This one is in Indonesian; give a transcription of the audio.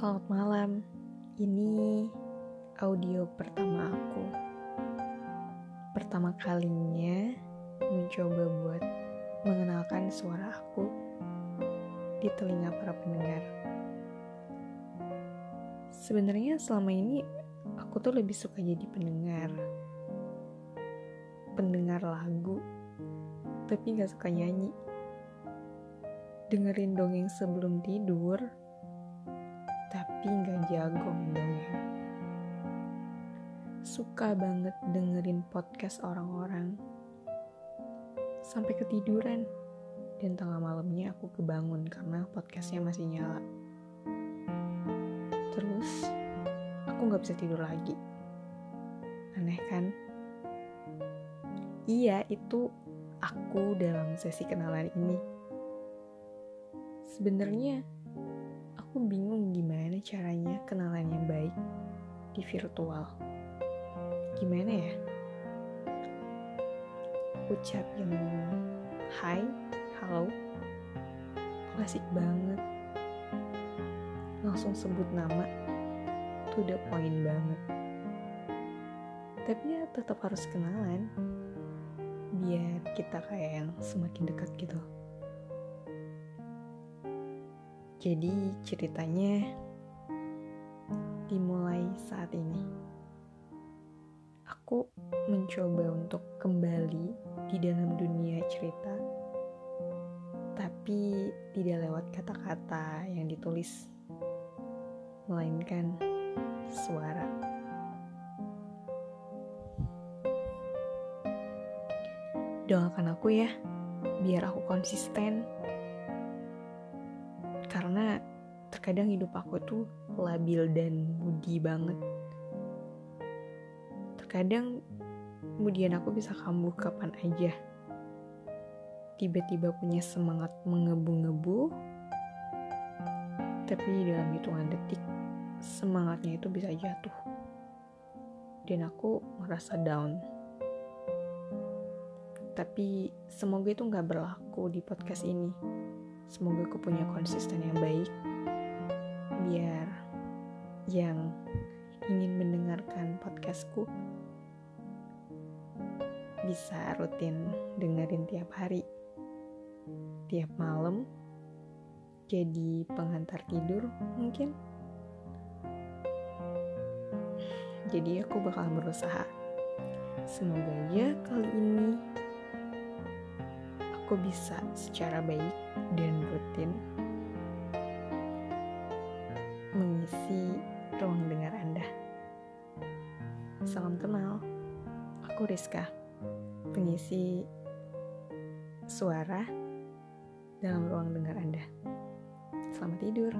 Selamat malam. Ini audio pertama aku. Pertama kalinya mencoba buat mengenalkan suara aku di telinga para pendengar. Sebenarnya selama ini aku tuh lebih suka jadi pendengar. Pendengar lagu, tapi gak suka nyanyi. Dengerin dongeng sebelum tidur, tapi nggak jago dongeng. Suka banget dengerin podcast orang-orang. Sampai ketiduran. Dan tengah malamnya aku kebangun karena podcastnya masih nyala. Terus, aku nggak bisa tidur lagi. Aneh kan? Iya, itu aku dalam sesi kenalan ini. Sebenarnya aku bingung gimana caranya kenalan yang baik di virtual. Gimana ya? Ucapin hai, halo, klasik banget. Langsung sebut nama, tuh udah poin banget. Tapi ya tetap harus kenalan, biar kita kayak yang semakin dekat gitu. Jadi ceritanya dimulai saat ini. Aku mencoba untuk kembali di dalam dunia cerita, tapi tidak lewat kata-kata yang ditulis, melainkan suara. Doakan aku ya, biar aku konsisten karena terkadang hidup aku tuh labil dan budi banget. Terkadang kemudian aku bisa kambuh kapan aja. Tiba-tiba punya semangat mengebu-ngebu, tapi dalam hitungan detik semangatnya itu bisa jatuh. Dan aku merasa down. Tapi semoga itu nggak berlaku di podcast ini. Semoga aku punya konsisten yang baik biar yang ingin mendengarkan podcastku bisa rutin dengerin tiap hari, tiap malam, jadi pengantar tidur mungkin. Jadi aku bakal berusaha. Semoga aja kali ini aku bisa secara baik dan rutin mengisi ruang dengar Anda. Salam kenal, aku Rizka, pengisi suara dalam ruang dengar Anda. Selamat tidur.